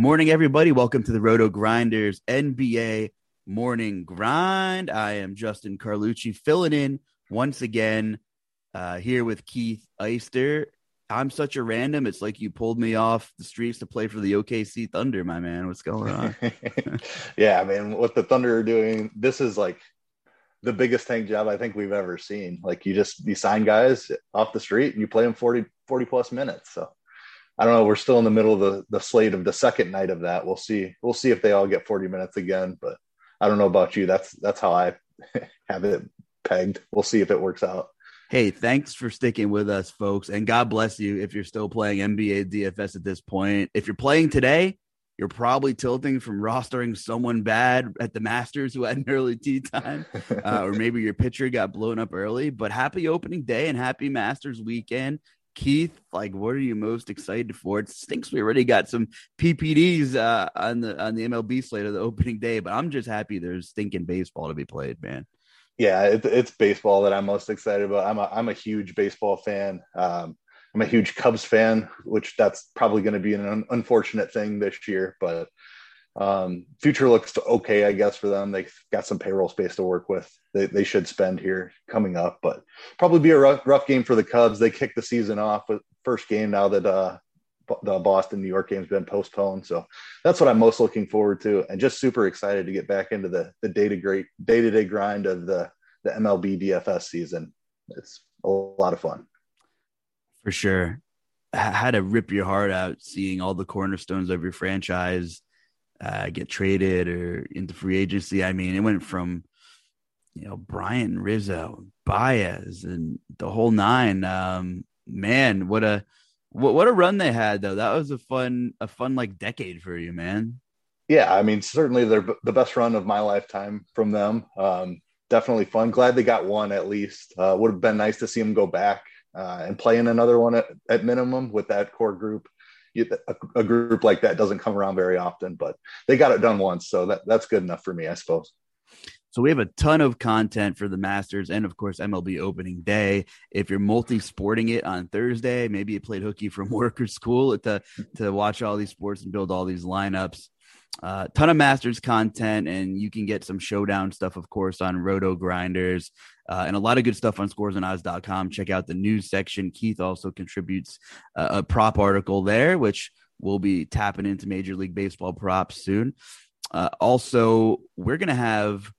Good morning, everybody. Welcome to the Roto Grinders NBA Morning Grind. I am Justin Carlucci filling in once again uh, here with Keith Eister. I'm such a random. It's like you pulled me off the streets to play for the OKC Thunder, my man. What's going on? yeah, I mean, what the Thunder are doing, this is like the biggest tank job I think we've ever seen. Like you just you sign guys off the street and you play them 40, 40 plus minutes. So I don't know. We're still in the middle of the, the slate of the second night of that. We'll see. We'll see if they all get 40 minutes again. But I don't know about you. That's that's how I have it pegged. We'll see if it works out. Hey, thanks for sticking with us, folks. And God bless you if you're still playing NBA DFS at this point. If you're playing today, you're probably tilting from rostering someone bad at the Masters who had an early tee time, uh, or maybe your pitcher got blown up early. But happy opening day and happy Masters weekend. Keith, like, what are you most excited for? It stinks we already got some PPDs uh, on the on the MLB slate of the opening day, but I'm just happy there's stinking baseball to be played, man. Yeah, it, it's baseball that I'm most excited about. I'm a I'm a huge baseball fan. Um, I'm a huge Cubs fan, which that's probably going to be an un- unfortunate thing this year, but um, future looks okay, I guess, for them. They've got some payroll space to work with. They, they should spend here coming up, but probably be a rough, rough game for the Cubs. They kick the season off with first game now that uh, the Boston New York game's been postponed. So that's what I'm most looking forward to, and just super excited to get back into the the day to great day to day grind of the the MLB DFS season. It's a lot of fun. For sure. Had to rip your heart out seeing all the cornerstones of your franchise uh, get traded or into free agency. I mean, it went from you know Bryant Rizzo, Baez, and the whole nine. Um, man, what a what, what a run they had though. That was a fun a fun like decade for you, man. Yeah, I mean, certainly they're the best run of my lifetime from them. Um, definitely fun. Glad they got one at least. Uh, would have been nice to see them go back uh, and play in another one at, at minimum with that core group. You, a, a, group like that doesn't come around very often, but they got it done once, so that, that's good enough for me, I suppose. So we have a ton of content for the Masters and of course MLB opening day. If you're multi-sporting it on Thursday, maybe you played hooky from work or school to to watch all these sports and build all these lineups. Uh, ton of Masters content, and you can get some showdown stuff, of course, on Roto Grinders, uh, and a lot of good stuff on scoresandodds.com. Check out the news section. Keith also contributes a prop article there, which we'll be tapping into Major League Baseball props soon. Uh, also, we're going to have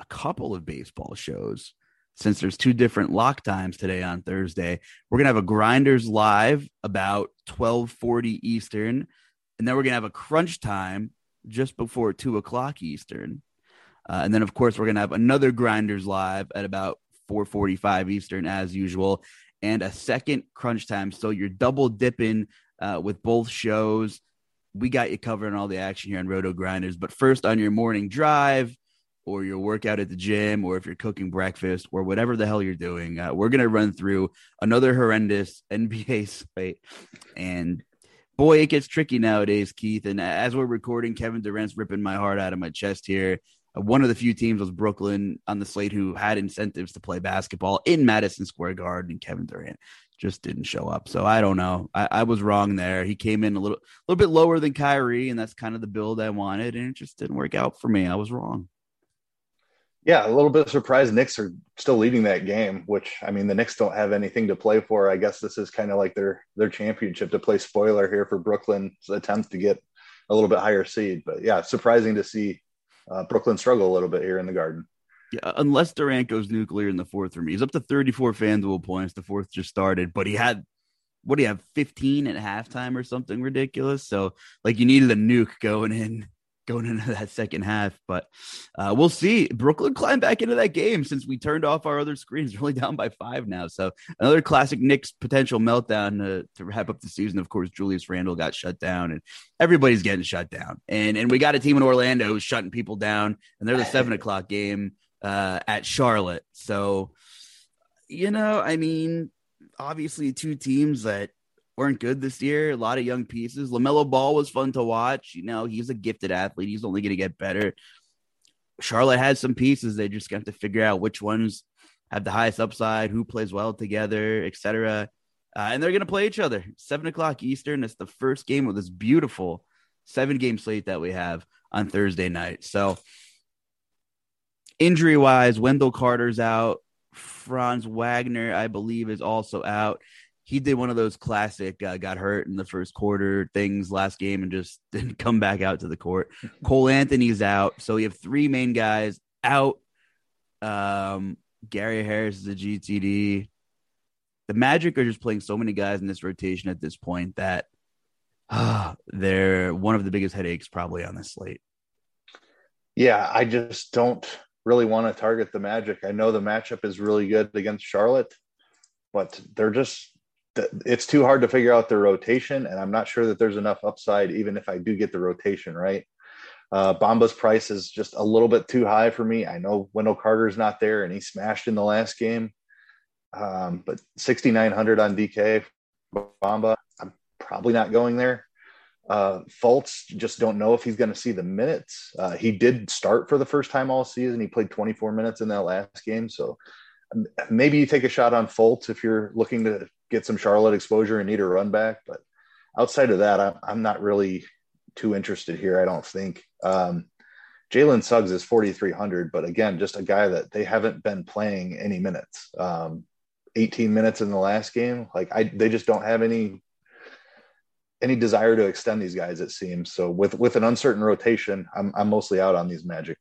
a couple of baseball shows since there's two different lock times today on Thursday. We're gonna have a grinders live about 1240 Eastern, and then we're gonna have a crunch time just before two o'clock Eastern. Uh, and then of course we're gonna have another grinders live at about 445 Eastern as usual, and a second crunch time. So you're double dipping uh, with both shows. We got you covering all the action here on Roto Grinders. But first, on your morning drive, or your workout at the gym or if you're cooking breakfast or whatever the hell you're doing, uh, we're going to run through another horrendous NBA slate. And boy, it gets tricky nowadays, Keith. And as we're recording, Kevin Durant's ripping my heart out of my chest here. Uh, one of the few teams was Brooklyn on the slate who had incentives to play basketball in Madison Square Garden, and Kevin Durant just didn't show up. So I don't know. I, I, was wrong there. He came in a little, little bit lower than Kyrie, and that's kind of the build I wanted, and it just didn't work out for me. I was wrong. Yeah, a little bit surprised Knicks are still leading that game, which I mean the Knicks don't have anything to play for. I guess this is kind of like their their championship to play spoiler here for Brooklyn's attempt to get a little bit higher seed. But yeah, surprising to see uh, Brooklyn struggle a little bit here in the Garden. Yeah, unless Durant goes nuclear in the fourth for me. He's up to 34 FanDuel points. The fourth just started, but he had what do you have 15 at halftime or something ridiculous. So like you needed a nuke going in going into that second half. But uh, we'll see. Brooklyn climbed back into that game since we turned off our other screens. Really down by five now. So another classic Knicks potential meltdown to, to wrap up the season. Of course, Julius Randle got shut down, and everybody's getting shut down. And and we got a team in Orlando who's shutting people down, and they're the seven o'clock game uh, at Charlotte. So you know, I mean, obviously two teams that weren't good this year. A lot of young pieces. LaMelo Ball was fun to watch. You know, he's a gifted athlete. He's only going to get better. Charlotte has some pieces. They just got to figure out which ones have the highest upside, who plays well together, etc. Uh, and they're going to play each other. Seven o'clock Eastern. It's the first game of this beautiful seven game slate that we have on Thursday night. So, injury wise, Wendell Carter's out. Franz Wagner, I believe, is also out he did one of those classic uh, got hurt in the first quarter things last game and just didn't come back out to the court. Cole Anthony's out, so we have three main guys out. Um, Gary Harris is a GTD. The Magic are just playing so many guys in this rotation at this point that uh, they're one of the biggest headaches probably on this slate. Yeah, I just don't really want to target the Magic. I know the matchup is really good against Charlotte, but they're just it's too hard to figure out the rotation, and I'm not sure that there's enough upside, even if I do get the rotation right. Uh, Bamba's price is just a little bit too high for me. I know Wendell Carter's not there, and he smashed in the last game, um, but 6,900 on DK Bamba, I'm probably not going there. Uh, Fultz just don't know if he's going to see the minutes. Uh, he did start for the first time all season. He played 24 minutes in that last game, so maybe you take a shot on Fultz if you're looking to get some Charlotte exposure and need a run back. But outside of that, I'm, I'm not really too interested here. I don't think. Um, Jalen Suggs is 4,300, but again, just a guy that they haven't been playing any minutes. Um, 18 minutes in the last game. Like I, they just don't have any any desire to extend these guys. It seems so. With with an uncertain rotation, I'm I'm mostly out on these Magic.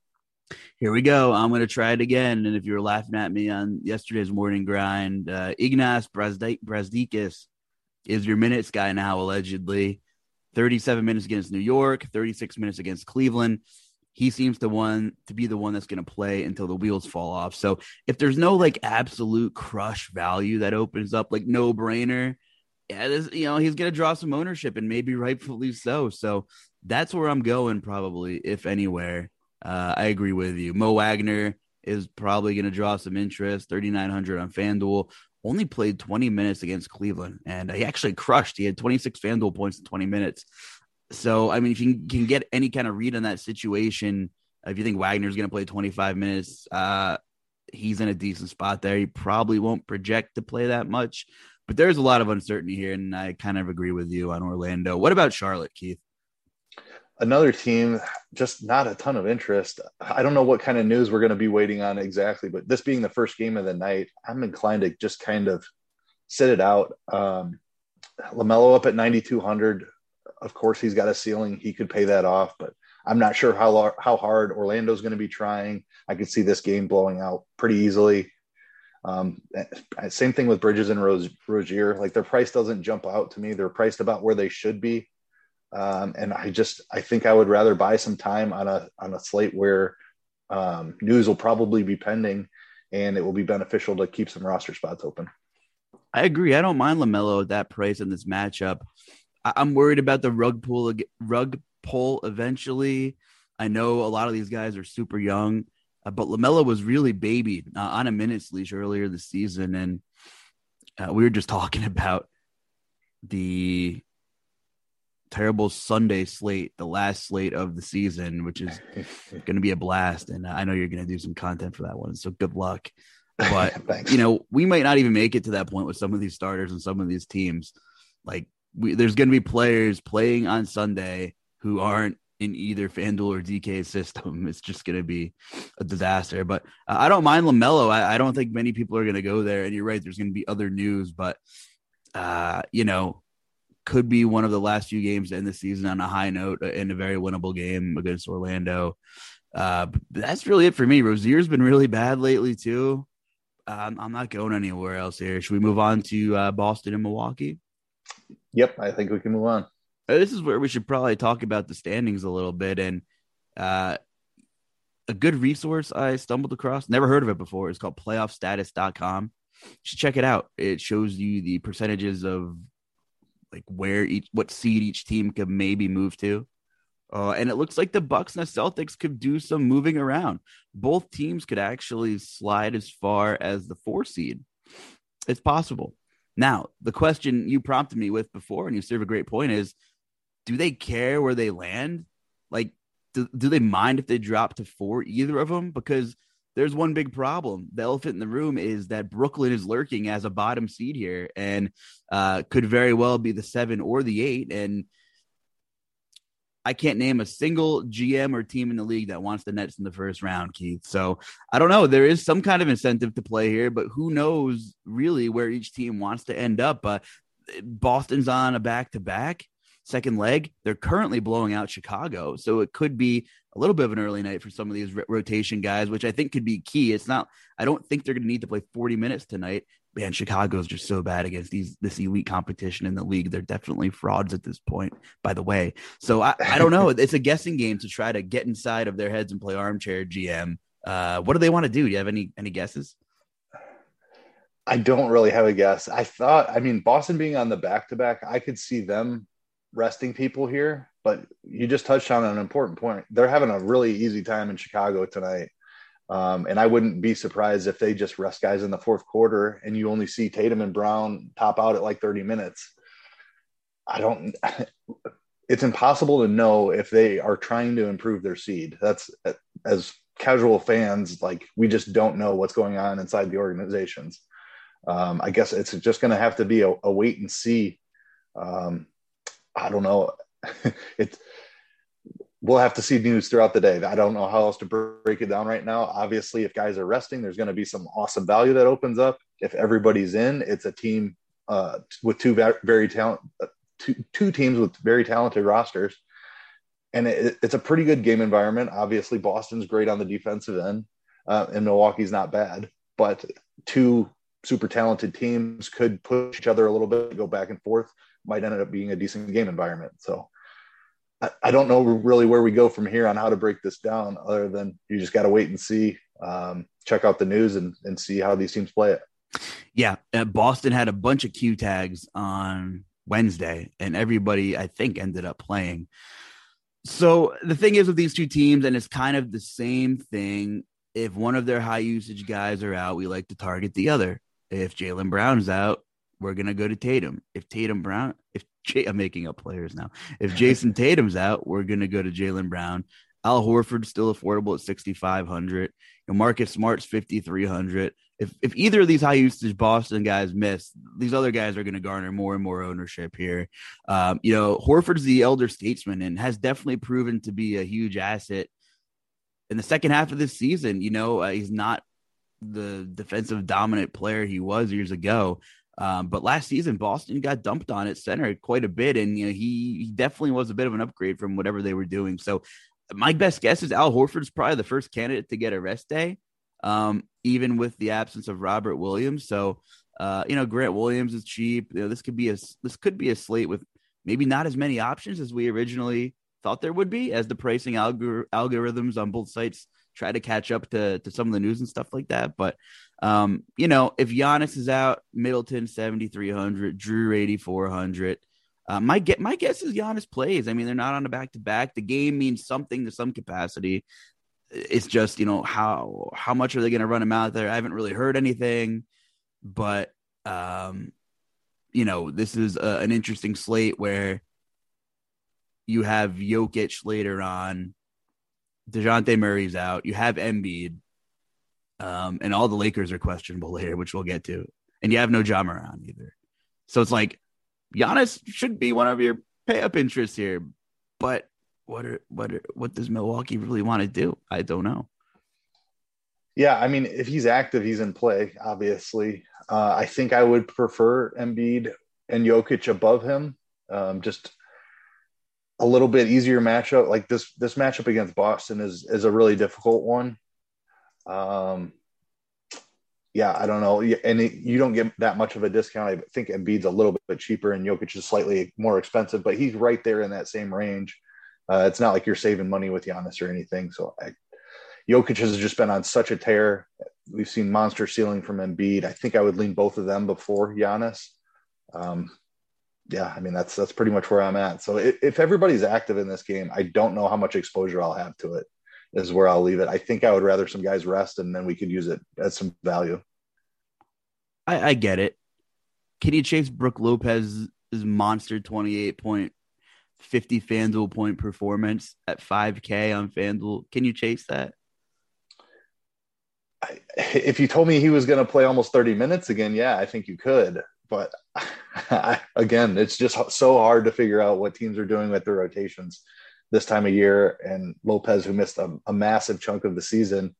Here we go. I'm going to try it again. And if you were laughing at me on yesterday's morning grind, uh, Ignas Brazdeikis is your minutes guy now, allegedly. 37 minutes against New York, 36 minutes against Cleveland. He seems to one to be the one that's going to play until the wheels fall off. So if there's no like absolute crush value that opens up, like no brainer, yeah, this, you know, he's going to draw some ownership and maybe rightfully so. So that's where I'm going, probably, if anywhere. Uh, I agree with you. Mo Wagner is probably going to draw some interest. 3,900 on FanDuel. only played 20 minutes against Cleveland, and he actually crushed. He had 26 FanDuel points in 20 minutes. So, I mean, if you can get any kind of read on that situation, if you think Wagner's going to play 25 minutes, uh, he's in a decent spot there. He probably won't project to play that much, but there's a lot of uncertainty here, and I kind of agree with you on Orlando. What about Charlotte, Keith? Another team, just not a ton of interest. I don't know what kind of news we're going to be waiting on exactly, but this being the first game of the night, I'm inclined to just kind of sit it out. Um, LaMelo up at 9,200. Of course, he's got a ceiling. He could pay that off, but I'm not sure how how hard Orlando's going to be trying. I could see this game blowing out pretty easily. Um, same thing with Bridges and Rozier. Like their price doesn't jump out to me. They're priced about where they should be, um, and I just I think I would rather buy some time on a on a slate where um, news will probably be pending, and it will be beneficial to keep some roster spots open. I agree. I don't mind LaMelo at that price in this matchup. I'm worried about the rug pull rug pull eventually. I know a lot of these guys are super young, uh, but LaMelo was really babied uh, on a minutes leash earlier this season. And uh, we were just talking about the terrible Sunday slate, the last slate of the season, which is going to be a blast. And I know you're going to do some content for that one. So good luck. But, you know, we might not even make it to that point with some of these starters and some of these teams. Like, we, there's going to be players playing on Sunday who aren't in either FanDuel or DK system. It's just going to be a disaster. But uh, I don't mind LaMelo. I, I, don't think many people are going to go there. And you're right, there's going to be other news, but, uh, you know, could be one of the last few games to end the season on a high note uh, in a very winnable game against Orlando. Uh, that's really it for me. Rozier's been really bad lately, too. Um, I'm not going anywhere else here. Should we move on to uh, Boston and Milwaukee? Yep, I think we can move on. Uh, this is where we should probably talk about the standings a little bit and uh, a good resource I stumbled across, never heard of it before. It's called playoffstatus.com. You should check it out. It shows you the percentages of like where each what seed each team could maybe move to. Uh, and it looks like the Bucks and the Celtics could do some moving around. Both teams could actually slide as far as the four seed. It's possible. Now, the question you prompted me with before, and you serve a great point, is do they care where they land? Like, do, do they mind if they drop to four, either of them? Because there's one big problem. The elephant in the room is that Brooklyn is lurking as a bottom seed here and uh, could very well be the seven or the eight. And I can't name a single GM or team in the league that wants the Nets in the first round, Keith. So I don't know. There is some kind of incentive to play here, but who knows really where each team wants to end up. But Boston's on a back to back second leg. They're currently blowing out Chicago. So it could be a little bit of an early night for some of these rotation guys, which I think could be key. It's not, I don't think they're going to need to play 40 minutes tonight. Man, Chicago's just so bad against these this elite competition in the league. They're definitely frauds at this point, by the way. So I, I don't know. it's a guessing game to try to get inside of their heads and play armchair GM. Uh, what do they want to do? Do you have any any guesses? I don't really have a guess. I thought, I mean, Boston being on the back to back, I could see them resting people here, but you just touched on an important point. They're having a really easy time in Chicago tonight. Um, and I wouldn't be surprised if they just rest guys in the fourth quarter and you only see Tatum and Brown top out at like 30 minutes. I don't, it's impossible to know if they are trying to improve their seed. That's as casual fans, like we just don't know what's going on inside the organizations. Um, I guess it's just going to have to be a, a wait and see um, I don't know. it's we'll have to see news throughout the day. I don't know how else to break it down right now. Obviously, if guys are resting, there's going to be some awesome value that opens up. If everybody's in, it's a team uh, with two very talent, uh, two, two teams with very talented rosters, and it, it's a pretty good game environment. Obviously, Boston's great on the defensive end, uh, and Milwaukee's not bad, but two super talented teams could push each other a little bit, go back and forth might end up being a decent game environment. So I, I don't know really where we go from here on how to break this down, other than you just got to wait and see, um, check out the news and, and see how these teams play it. Yeah, uh, Boston had a bunch of Q tags on Wednesday, and everybody I think ended up playing. So the thing is with these two teams, and it's kind of the same thing. If one of their high usage guys are out, we like to target the other. If Jaylen Brown's out, we're gonna go to Tatum. If Tatum Brown, if Jay, I'm making up players now. If Jayson Tatum's out, we're gonna go to Jaylen Brown. Al Horford's still affordable at 6,500. You know, Marcus Smart's 5,300. If if either of these high usage Boston guys miss, these other guys are going to garner more and more ownership here. Um, you know, Horford's the elder statesman and has definitely proven to be a huge asset in the second half of this season. You know, uh, he's not the defensive dominant player he was years ago. Um, but last season, Boston got dumped on at center quite a bit, and you know he, he definitely was a bit of an upgrade from whatever they were doing. So my best guess is Al Horford's probably the first candidate to get a rest day, um, even with the absence of Robert Williams. So, uh, you know, Grant Williams is cheap. You know, this could be a this could be a slate with maybe not as many options as we originally thought there would be, as the pricing algor- algorithms on both sites try to catch up to to some of the news and stuff like that. But um, you know, if Giannis is out, Middleton seventy three hundred, Jrue eighty four hundred. Uh, my get my guess is Giannis plays. I mean, they're not on a back to back. The game means something to some capacity. It's just you know how how much are they going to run him out there? I haven't really heard anything, but um, you know this is a, an interesting slate where you have Jokic later on. Dejounte Murray's out. You have Embiid, um, and all the Lakers are questionable later, which we'll get to. And you have no Ja Morant either. So it's like Giannis should be one of your pay up interests here, but what are, what are, what does Milwaukee really want to do? I don't know. Yeah, I mean, if he's active, he's in play. Obviously, uh, I think I would prefer Embiid and Jokic above him. Um, just a little bit easier matchup. Like this, this matchup against Boston is is a really difficult one. Um, yeah, I don't know. And it, you don't get that much of a discount. I think Embiid's a little bit cheaper and Jokic is slightly more expensive, but he's right there in that same range. Uh, it's not like you're saving money with Giannis or anything. So I, Jokic has just been on such a tear. We've seen monster ceiling from Embiid. I think I would lean both of them before Giannis. Um, yeah, I mean that's that's pretty much where I'm at. So if, if everybody's active in this game, I don't know how much exposure I'll have to it is where I'll leave it. I think I would rather some guys rest and then we could use it as some value. I, I get it. Can you chase Brook Lopez's monster 28 point 50 FanDuel point performance at 5K on FanDuel? Can you chase that? I, if you told me he was going to play almost 30 minutes again, yeah, I think you could. But I, again, it's just so hard to figure out what teams are doing with their rotations this time of year, and Lopez, who missed a, a massive chunk of the season.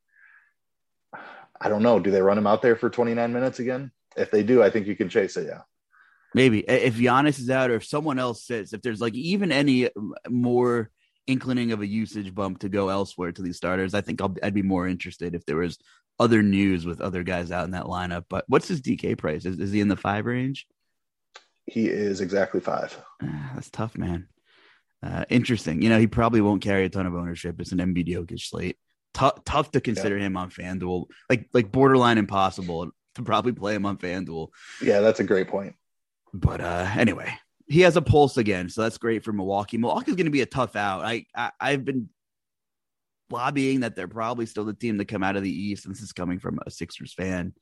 I don't know. Do they run him out there for 29 minutes again? If they do, I think you can chase it. Yeah. Maybe if Giannis is out or if someone else sits, if there's like even any more inclining of a usage bump to go elsewhere to these starters, I think i would be more interested if there was other news with other guys out in that lineup. But what's his DK price? Is, is he in the five range? He is exactly five. Ah, that's tough, man. Uh, interesting. You know, he probably won't carry a ton of ownership. It's an Jokic slate. T- tough to consider yeah. him on FanDuel. Like like borderline impossible to probably play him on FanDuel. Yeah, that's a great point. But uh anyway, he has a pulse again, so that's great for Milwaukee. Milwaukee's going to be a tough out. I, I I've been lobbying that they're probably still the team to come out of the East. And this is coming from a Sixers fan.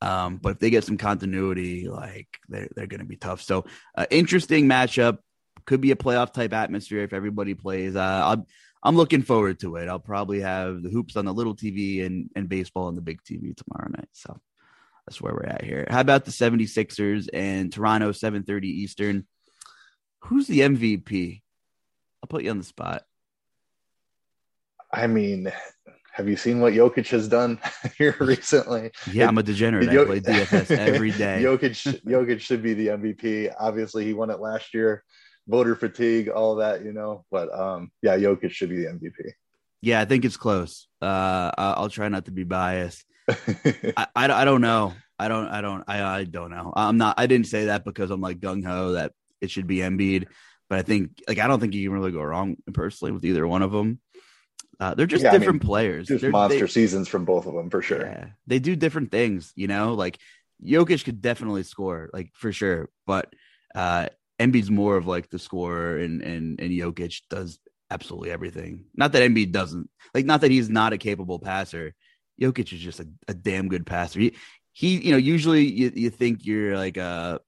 Um, but if they get some continuity, like they're they're going to be tough. So uh, interesting matchup could be a playoff type atmosphere if everybody plays. Uh, I'm I'm looking forward to it. I'll probably have the hoops on the little TV and and baseball on the big TV tomorrow night. So that's where we're at here. How about the 76ers and Toronto 7:30 Eastern? Who's the MVP? I'll put you on the spot. I mean, have you seen what Jokic has done here recently? Yeah, I'm a degenerate. I play DFS every day. Jokic, Jokic should be the MVP. Obviously, he won it last year voter fatigue, all that, you know. But um, yeah, Jokic should be the MVP. Yeah, I think it's close. Uh, I'll try not to be biased. I, I, I, don't know. I don't. I don't. I, I don't know. I'm not. I didn't say that because I'm like gung ho that it should be Embiid. But I think like I don't think you can really go wrong personally with either one of them. Uh, they're just yeah, different I mean, players. Just they're, monster they, seasons from both of them for sure. Yeah, they do different things. You know, like Jokic could definitely score, like for sure. But uh, Embiid's more of like the scorer, and and and Jokic does absolutely everything. Not that Embiid doesn't like, not that he's not a capable passer. Jokic is just a, a damn good passer. He he, you know, usually you, you think you're like a,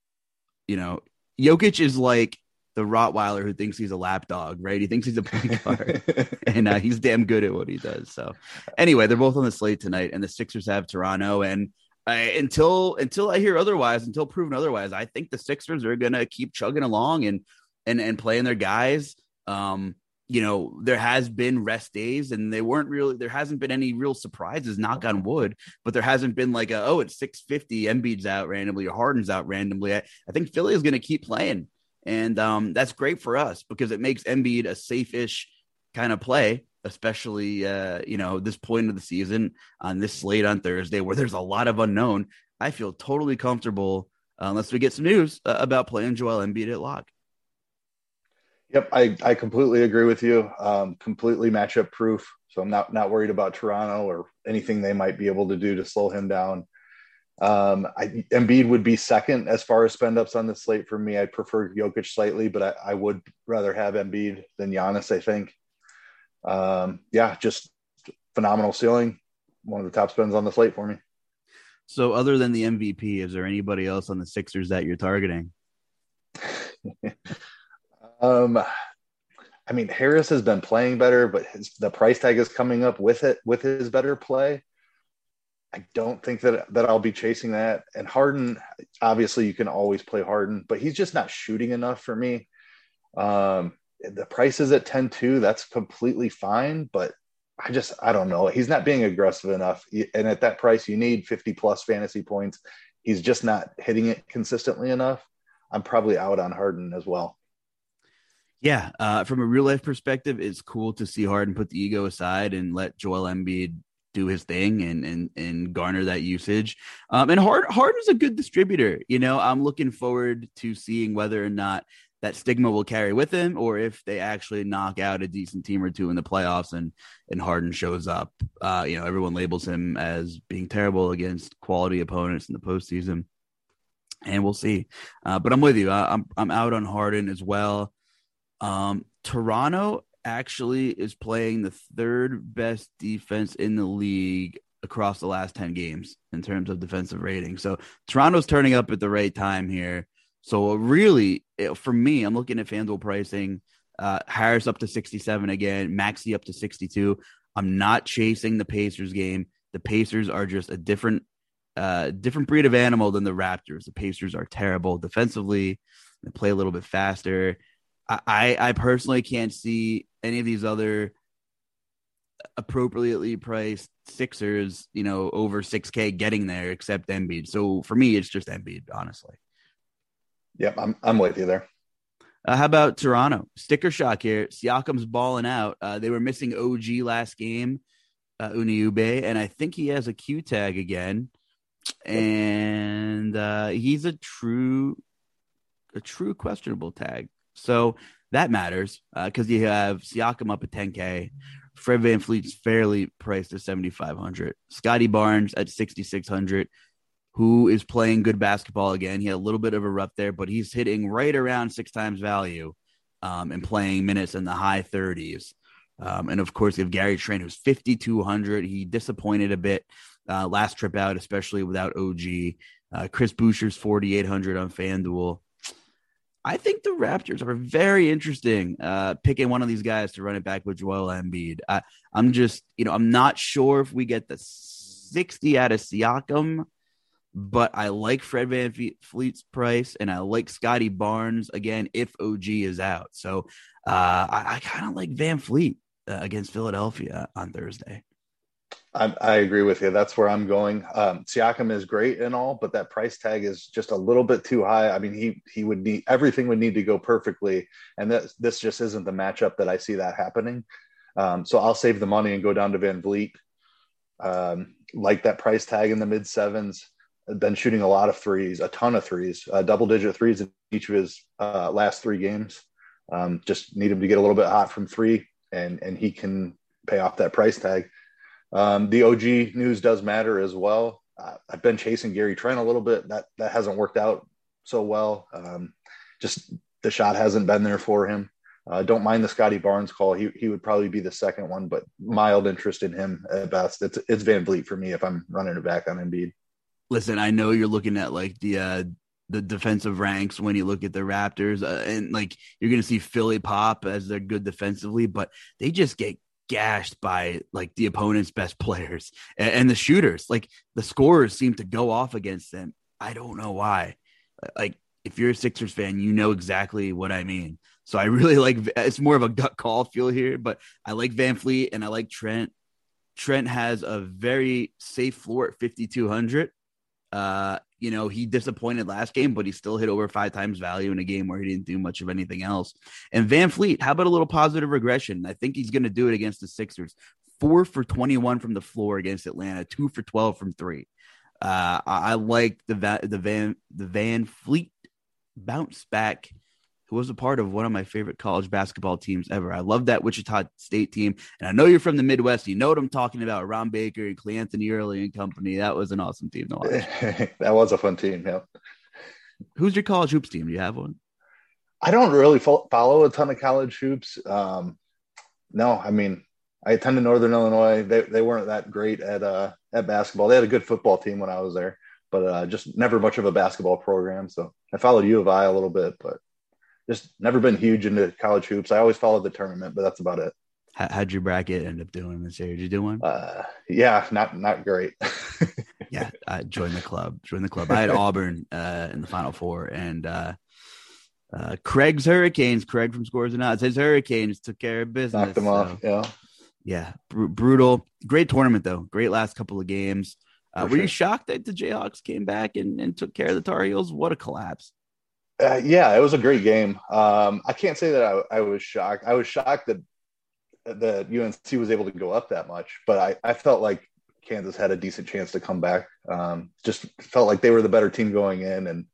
you know, Jokic is like the Rottweiler who thinks he's a lap dog, right? He thinks he's a point guard, and uh, he's damn good at what he does. So, anyway, they're both on the slate tonight, and the Sixers have Toronto. And uh, until until I hear otherwise, until proven otherwise, I think the Sixers are going to keep chugging along and and and playing their guys. Um, you know, there has been rest days and they weren't really, there hasn't been any real surprises, knock on wood, but there hasn't been like a, oh, it's 650, Embiid's out randomly or Harden's out randomly. I, I think Philly is going to keep playing. And um, that's great for us because it makes Embiid a safe-ish kind of play, especially, uh, you know, this point of the season on this slate on Thursday where there's a lot of unknown. I feel totally comfortable uh, unless we get some news uh, about playing Joel Embiid at lock. Yep, I, I completely agree with you. Um, completely matchup proof. So I'm not not worried about Toronto or anything they might be able to do to slow him down. Um, I, Embiid would be second as far as spend ups on the slate for me. I prefer Jokic slightly, but I, I would rather have Embiid than Giannis. I think. Um, yeah, just phenomenal ceiling. One of the top spends on the slate for me. So, other than the MVP, is there anybody else on the Sixers that you're targeting? Um, I mean, Harris has been playing better, but his, the price tag is coming up with it with his better play. I don't think that that I'll be chasing that. And Harden, obviously, you can always play Harden, but he's just not shooting enough for me. Um, the price is at 10 2. That's completely fine, but I just, I don't know. He's not being aggressive enough. And at that price, you need 50 plus fantasy points. He's just not hitting it consistently enough. I'm probably out on Harden as well. Yeah, uh, from a real life perspective, it's cool to see Harden put the ego aside and let Joel Embiid do his thing and and and garner that usage. Um, and Hard Harden's a good distributor. You know, I'm looking forward to seeing whether or not that stigma will carry with him, or if they actually knock out a decent team or two in the playoffs and and Harden shows up. Uh, you know, everyone labels him as being terrible against quality opponents in the postseason, and we'll see. Uh, but I'm with you. I, I'm I'm out on Harden as well. Um, Toronto actually is playing the third best defense in the league across the last 10 games in terms of defensive rating. So Toronto's turning up at the right time here. So really, for me, I'm looking at FanDuel pricing. Uh, Harris up to 67 again, Maxey up to 62. I'm not chasing the Pacers game. The Pacers are just a different, uh, different breed of animal than the Raptors. The Pacers are terrible defensively. They play a little bit faster. I, I personally can't see any of these other appropriately priced Sixers, you know, over 6K getting there except Embiid. So for me, it's just Embiid, honestly. Yep, I'm, I'm with you there. Uh, how about Toronto? Sticker shock here. Siakam's balling out. Uh, they were missing OG last game, uh, Anunoby, and I think he has a Q tag again. And uh, he's a true, a true questionable tag. So that matters because uh, you have Siakam up at 10K. Fred VanVleet's fairly priced at 7,500. Scottie Barnes at 6,600, who is playing good basketball again. He had a little bit of a rut there, but he's hitting right around six times value um, and playing minutes in the high 30s. Um, and of course, have Gary Trent, who's 5,200. He disappointed a bit uh, last trip out, especially without OG. Uh, Chris Boucher's 4,800 on FanDuel. I think the Raptors are very interesting uh, picking one of these guys to run it back with Joel Embiid. I, I'm just, you know, I'm not sure if we get the 60 out of Siakam, but I like Fred Van Fleet's price and I like Scottie Barnes again if OG is out. So uh, I, I kind of like VanVleet uh, against Philadelphia on Thursday. I, I, agree with you. That's where I'm going. Um, Siakam is great and all, but that price tag is just a little bit too high. I mean, he he would need everything would need to go perfectly, and that this just isn't the matchup that I see that happening. Um, so I'll save the money and go down to VanVleet. Um, like that price tag in the mid sevens. Been shooting a lot of threes, a ton of threes, uh, double digit threes in each of his uh, last three games. Um, just need him to get a little bit hot from three, and and he can pay off that price tag. Um, the OG news does matter as well. Uh, I've been chasing Gary Trent a little bit. That that hasn't worked out so well. Um, just the shot hasn't been there for him. Uh, don't mind the Scottie Barnes call. He he would probably be the second one, but mild interest in him at best. It's it's VanVleet for me if I'm running it back on Embiid. Listen, I know you're looking at like the uh, the defensive ranks when you look at the Raptors, uh, and like you're going to see Philly pop as they're good defensively, but they just get gashed by like the opponent's best players and, and the shooters. Like the scorers seem to go off against them. I don't know why. Like if you're a Sixers fan, you know exactly what I mean. So I really like it's more of a gut call feel here, but I like VanVleet and I like Trent. Trent has a very safe floor at 5200. Uh, you know, he disappointed last game, but he still hit over five times value in a game where he didn't do much of anything else. And VanVleet, how about a little positive regression? I think he's going to do it against the Sixers. Four for 21 from the floor against Atlanta, two for 12 from three. Uh, I, I like the the Van the VanVleet bounce back who was a part of one of my favorite college basketball teams ever. I love that Wichita State team. And I know you're from the Midwest. You know what I'm talking about. Ron Baker and Cleanthony Early and company. That was an awesome team to watch. that was a fun team. Yeah. Who's your college hoops team? Do you have one? I don't really follow a ton of college hoops. Um, no, I mean, I attended Northern Illinois. They, they weren't that great at uh, at basketball. They had a good football team when I was there, but uh, just never much of a basketball program. So I followed U of I a little bit, but just never been huge into college hoops. I always followed the tournament, but that's about it. How, how'd your bracket end up doing this year? Did you do one? Uh, yeah, not not great. yeah, I joined the club. Joined the club. I had Auburn uh, in the Final Four, and uh, uh, Craig's Hurricanes. Craig from Scores and Odds. His Hurricanes took care of business. Knocked them so, off. Yeah, yeah, br- brutal. Great tournament though. Great last couple of games. Uh, were sure. you shocked that the Jayhawks came back and, and took care of the Tar Heels? What a collapse! Uh, yeah, it was a great game. Um, I can't say that I, I, was shocked. I was shocked that that UNC was able to go up that much, but I, I felt like Kansas had a decent chance to come back. Um, just felt like they were the better team going in, and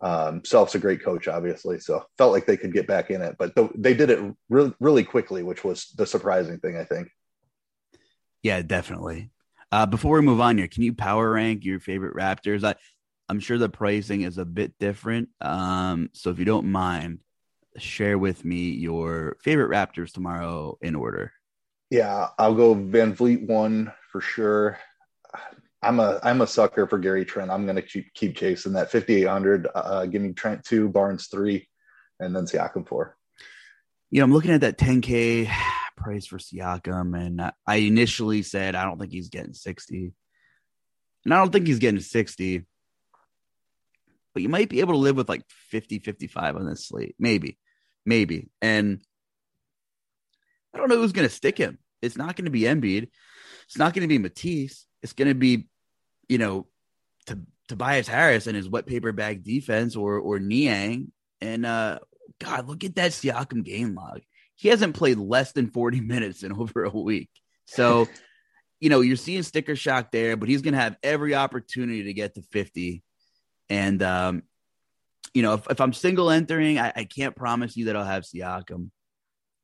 um, Self's a great coach, obviously, so felt like they could get back in it. But the, they did it really, really quickly, which was the surprising thing, I think. Yeah, definitely. Uh, before we move on here, can you power rank your favorite Raptors? I I'm sure the pricing is a bit different. Um, so if you don't mind, share with me your favorite Raptors tomorrow in order. Yeah, I'll go VanVleet one for sure. I'm a I'm a sucker for Gary Trent. I'm gonna keep keep chasing that 5800. Uh, give me Trent two, Barnes three, and then Siakam four. You know, I'm looking at that 10k price for Siakam, and I initially said I don't think he's getting 60, and I don't think he's getting 60 but you might be able to live with like 50, 55 on this slate. Maybe, maybe. And I don't know who's going to stick him. It's not going to be Embiid. It's not going to be Matisse. It's going to be, you know, to Tobias Harris and his wet paper bag defense or or Niang. And uh God, look at that Siakam game log. He hasn't played less than 40 minutes in over a week. So, you know, you're seeing sticker shock there, but he's gonna have every opportunity to get to 50 and um, you know, if, if I'm single entering, I, I can't promise you that I'll have Siakam.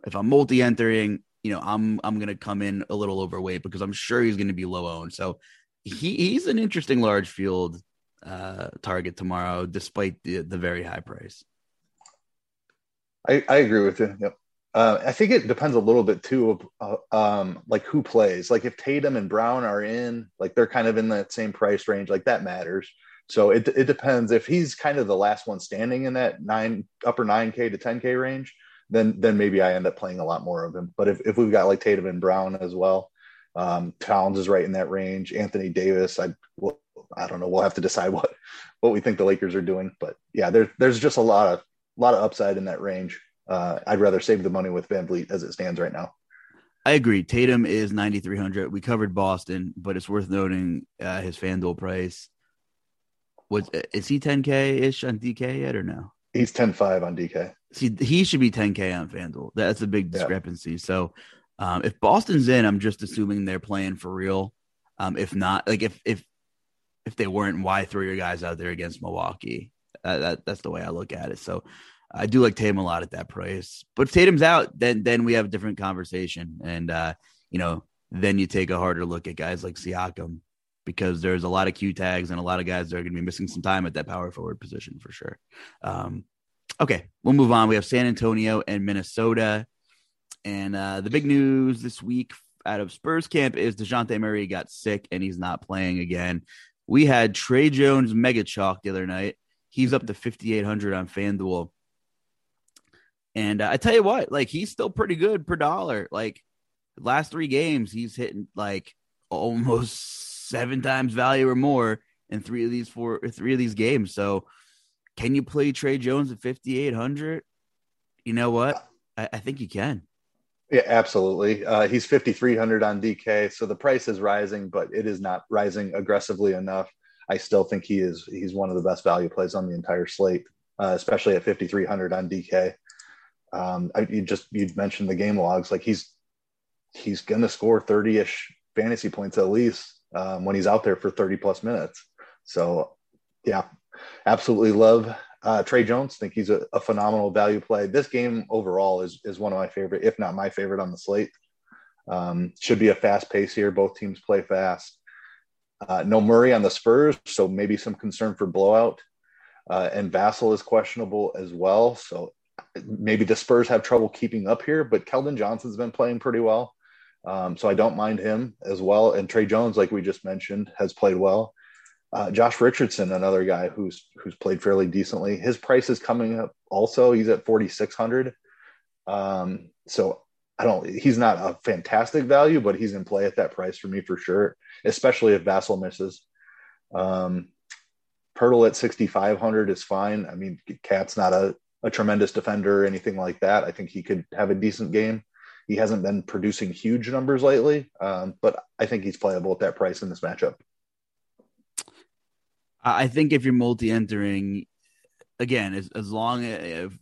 If I'm multi entering, you know, I'm I'm gonna come in a little overweight because I'm sure he's gonna be low owned. So he, he's an interesting large field uh, target tomorrow, despite the the very high price. I, I agree with you. Yep. Uh, I think it depends a little bit too of uh, um, like who plays. Like if Tatum and Brown are in, like they're kind of in that same price range, like that matters. So it, it depends if he's kind of the last one standing in that nine upper nine K to 10 K range, then then maybe I end up playing a lot more of him. But if, if we've got like Tatum and Brown as well, um, Towns is right in that range. Anthony Davis, I well, I don't know. We'll have to decide what what we think the Lakers are doing. But yeah, there's there's just a lot of a lot of upside in that range. Uh, I'd rather save the money with VanVleet as it stands right now. I agree. Tatum is 9,300. We covered Boston, but it's worth noting uh, his FanDuel price was is he 10k ish on DK yet or no? He's 10.5 on DK. See, he should be 10k on FanDuel. That's a big discrepancy. Yeah. So, um, if Boston's in, I'm just assuming they're playing for real. Um, if not, like if if if they weren't, why throw your guys out there against Milwaukee? Uh, that that's the way I look at it. So, I do like Tatum a lot at that price. But if Tatum's out, then then we have a different conversation, and uh, you know, then you take a harder look at guys like Siakam because there's a lot of Q tags and a lot of guys that are going to be missing some time at that power forward position for sure. Um, okay, we'll move on. We have San Antonio and Minnesota. And uh, the big news this week out of Spurs camp is DeJounte Murray got sick and he's not playing again. We had Tre Jones mega chalk the other night. He's up to 5,800 on FanDuel. And uh, I tell you what, like he's still pretty good per dollar. Like last three games, he's hitting like almost seven times value or more in three of these four, three of these games. So, can you play Tre Jones at 5,800? You know what? I, I think you can. Yeah, absolutely. Uh, he's 5,300 on DK, so the price is rising, but it is not rising aggressively enough. I still think he is he's one of the best value plays on the entire slate, uh, especially at 5,300 on DK. Um, I, you just you'd mentioned the game logs, like he's he's going to score 30 ish fantasy points at least um, when he's out there for 30 plus minutes. So, yeah, absolutely love uh, Tre Jones. Think he's a, a, phenomenal value play. This game overall is is one of my favorite, if not my favorite, on the slate. Um, should be a fast pace here. Both teams play fast. Uh, no Murray on the Spurs, so maybe some concern for blowout. Uh, and Vassell is questionable as well, so maybe the Spurs have trouble keeping up here. But Keldon Johnson's been playing pretty well, um, so I don't mind him as well. And Tre Jones, like we just mentioned, has played well. Uh, Josh Richardson, another guy who's who's played fairly decently. His price is coming up also. He's at forty six hundred. Um, so I don't. He's not a fantastic value, but he's in play at that price for me for sure. Especially if Vassell misses. Um, Poeltl at sixty five hundred is fine. I mean, KAT's not a, a tremendous defender or anything like that. I think he could have a decent game. He hasn't been producing huge numbers lately, um, but I think he's playable at that price in this matchup. I think if you're multi-entering, again, as, as long as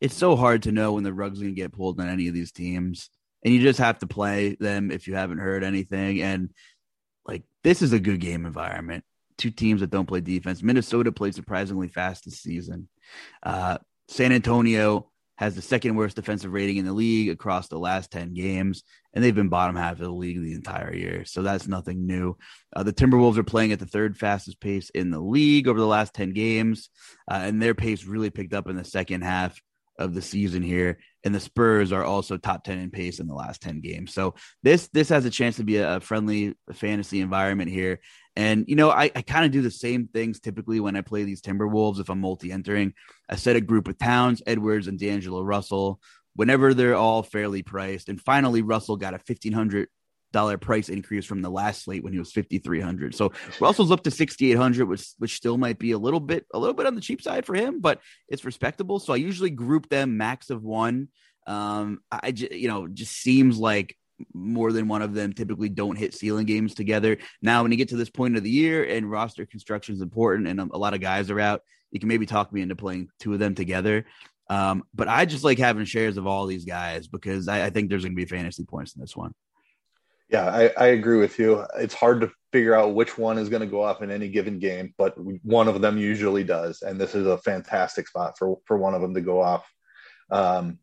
it's so hard to know when the rug's going to get pulled on any of these teams, and you just have to play them if you haven't heard anything. And like this is a good game environment. Two teams that don't play defense. Minnesota played surprisingly fast this season. Uh, San Antonio has the second worst defensive rating in the league across the last 10 games, and they've been bottom half of the league the entire year. So that's nothing new. Uh, the Timberwolves are playing at the third fastest pace in the league over the last 10 games, uh, and their pace really picked up in the second half of the season here. And the Spurs are also top 10 in pace in the last 10 games. So this this has a chance to be a, friendly fantasy environment here. And you know, I, I kind of do the same things typically when I play these Timberwolves if I'm multi-entering. I set a group of Towns, Edwards, and D'Angelo Russell whenever they're all fairly priced. And finally, Russell got a fifteen hundred dollar price increase from the last slate when he was 5300 so russell's up to 6800 which which still might be a little bit a little bit on the cheap side for him but it's respectable. So i usually group them max of one. Um i just you know just seems like more than one of them typically don't hit ceiling games together. Now when you get to this point of the year and roster construction is important and a lot of guys are out you can maybe talk me into playing two of them together. Um, but I just like having shares of all these guys because I, I think there's going to be fantasy points in this one. Yeah, I, I, agree with you. It's hard to figure out which one is going to go off in any given game, but one of them usually does, and this is a fantastic spot for for one of them to go off. Um,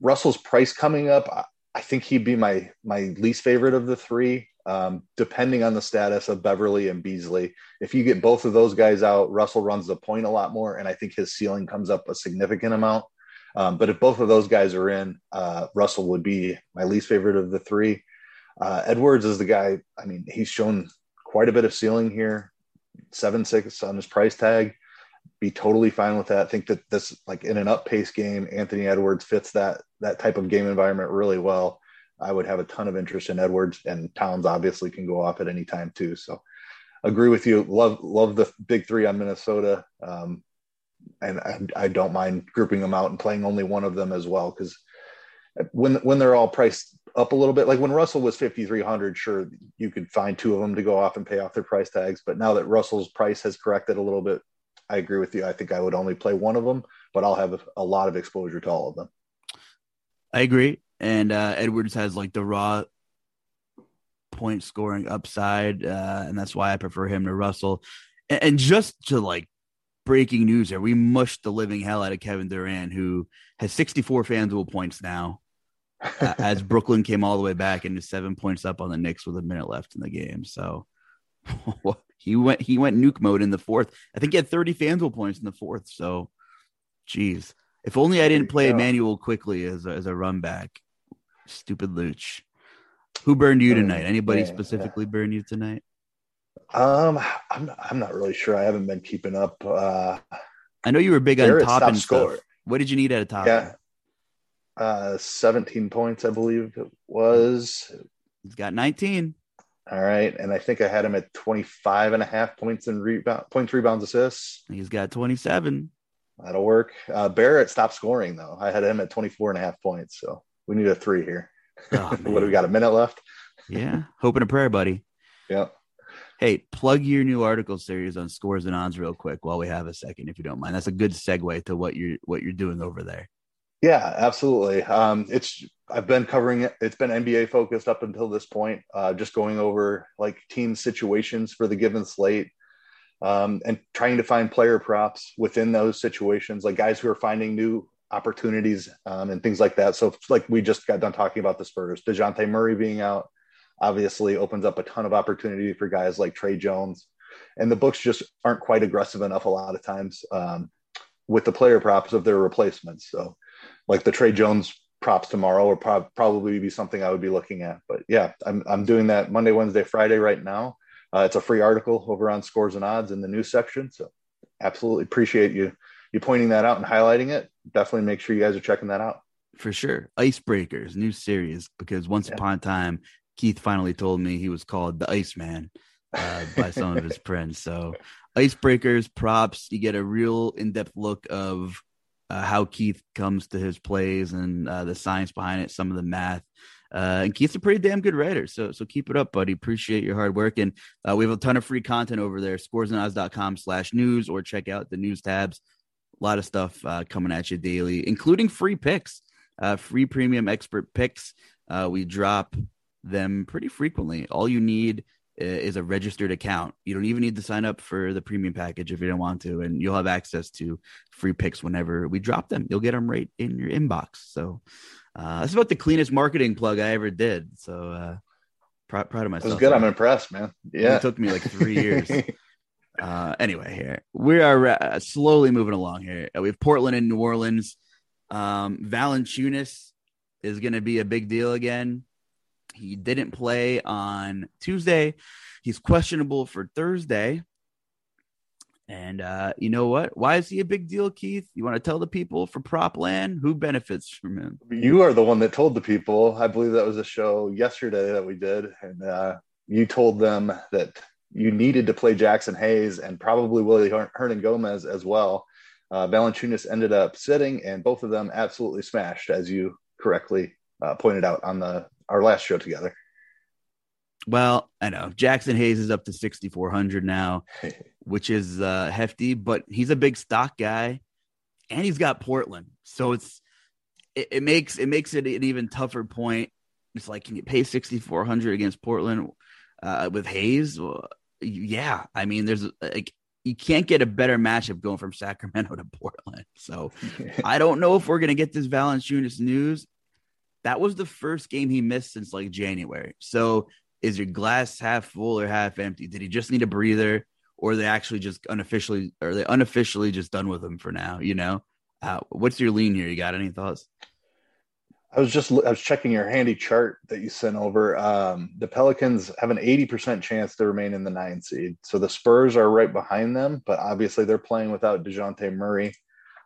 Russell's price coming up, I think he'd be my my least favorite of the three, um, depending on the status of Beverly and Beasley. If you get both of those guys out, Russell runs the point a lot more, and I think his ceiling comes up a significant amount. Um, but if both of those guys are in, uh, Russell would be my least favorite of the three. Uh, Edwards is the guy. I mean, he's shown quite a bit of ceiling here, seven six on his price tag. Be totally fine with that. I think that this, like in an up pace game, Anthony Edwards fits that that type of game environment really well. I would have a ton of interest in Edwards, and Towns obviously can go off at any time too. So, agree with you. Love love the big three on Minnesota, um, and I, I don't mind grouping them out and playing only one of them as well because when when they're all priced up a little bit. Like when Russell was 5,300, sure, you could find two of them to go off and pay off their price tags. But now that Russell's price has corrected a little bit, I agree with you. I think I would only play one of them, but I'll have a lot of exposure to all of them. I agree. And uh, Edwards has like the raw point scoring upside. Uh, and that's why I prefer him to Russell. And, and just to like breaking news here, we mushed the living hell out of Kevin Durant, who has 64 FanDuel points now as Brooklyn came all the way back and is seven points up on the Knicks with a minute left in the game. So he went he went nuke mode in the fourth. I think he had 30 FanDuel points in the fourth. So, geez, if only I didn't play Immanuel Quickley as a, as a run back. Stupid Luch. Who burned you tonight? Anybody specifically burn you tonight? Um, I'm I'm not really sure. I haven't been keeping up. Uh, I know you were big on top and stuff. What did you need at a top? yeah, uh, 17 points, I believe it was. He's got 19. All right, and I think I had him at 25 and a half points and rebound points, rebounds, assists. He's got 27. That'll work. Uh, Barrett stopped scoring though. I had him at 24 and a half points, so we need a three here. Oh, what do we got? A minute left. Yeah. Hoping a prayer, buddy. Yep. Hey, plug your new article series on scores and odds real quick while we have a second, if you don't mind. That's a good segue to what you're what you're doing over there. Yeah, absolutely. Um, it's I've been covering it. It's been NBA focused up until this point. Uh, just going over like team situations for the given slate, um, and trying to find player props within those situations, like guys who are finding new opportunities um, and things like that. So, like we just got done talking about the Spurs, Dejounte Murray being out, obviously opens up a ton of opportunity for guys like Tre Jones, and the books just aren't quite aggressive enough a lot of times um, with the player props of their replacements. So like the Tre Jones props tomorrow would prob- probably be something I would be looking at. But yeah, I'm, I'm doing that Monday, Wednesday, Friday right now. Uh, it's a free article over on scores and odds in the news section. So absolutely appreciate you, you pointing that out and highlighting it. Definitely make sure you guys are checking that out. For sure. Icebreakers, new series, because once Yeah. upon a time, Keith finally told me he was called the Iceman uh, by some of his friends. So, icebreakers, props, you get a real in depth look of uh, how Keith comes to his plays and uh, the science behind it, some of the math. Uh, and Keith's a pretty damn good writer. So, so keep it up, buddy. Appreciate your hard work. And uh, we have a ton of free content over there, scoresandodds.com slash news, or check out the news tabs. A lot of stuff uh, coming at you daily, including free picks, uh, free premium expert picks. Uh, we drop them pretty frequently. All you need is a registered account. You don't even need to sign up for the premium package if you don't want to, and you'll have access to free picks whenever we drop them. You'll get them right in your inbox. So uh, that's about the cleanest marketing plug I ever did. So uh, proud, proud of It myself. was good. I'm impressed, man. Yeah. It took me like three years. Uh, anyway, here we are uh, slowly moving along. Here we have Portland and New Orleans. Um, Valanciunas is going to be a big deal again. He didn't play on Tuesday. He's questionable for Thursday. And uh, you know what? Why is he a big deal, Keith? You want to tell the people for prop land who benefits from him? you are the one that told the people. I believe that was a show yesterday that we did, and uh, you told them that you needed to play Jaxson Hayes and probably Willy Her- Hernangomez as well. Uh, Valanciunas ended up sitting, and both of them absolutely smashed, as you correctly uh, pointed out on the our last show together. Well, I know Jaxson Hayes is up to 6,400 now, which is uh, hefty, but he's a big stock guy and he's got Portland. So it's, it, it makes, it makes it an even tougher point. It's like, can you pay 6,400 against Portland uh, with Hayes? Well, yeah. I mean, there's like, you can't get a better matchup going from Sacramento to Portland. So I don't know if we're going to get this Valanciunas news. That was the first game he missed since like January. So is your glass half full or half empty? Did he just need a breather, or are they actually just unofficially, are they unofficially just done with him for now? You know, uh, what's your lean here? You got any thoughts? I was just I was checking your handy chart that you sent over. Um, the Pelicans have an 80% chance to remain in the nine seed. So the Spurs are right behind them, but obviously they're playing without Dejounte Murray.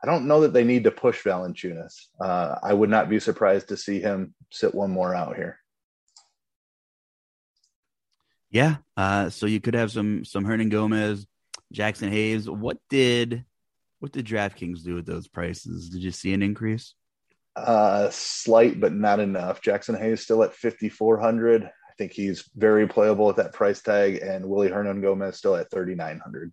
I don't know that they need to push Valanciunas. Uh, I would not be surprised to see him sit one more out here. Yeah. Uh, so you could have some some Hernan Gomez, Jaxson Hayes. What did what did DraftKings do with those prices? Did you see an increase? Uh, slight, but not enough. Jaxson Hayes still at 5,400. I think he's very playable at that price tag, and Willy Hernan Gomez still at 3,900.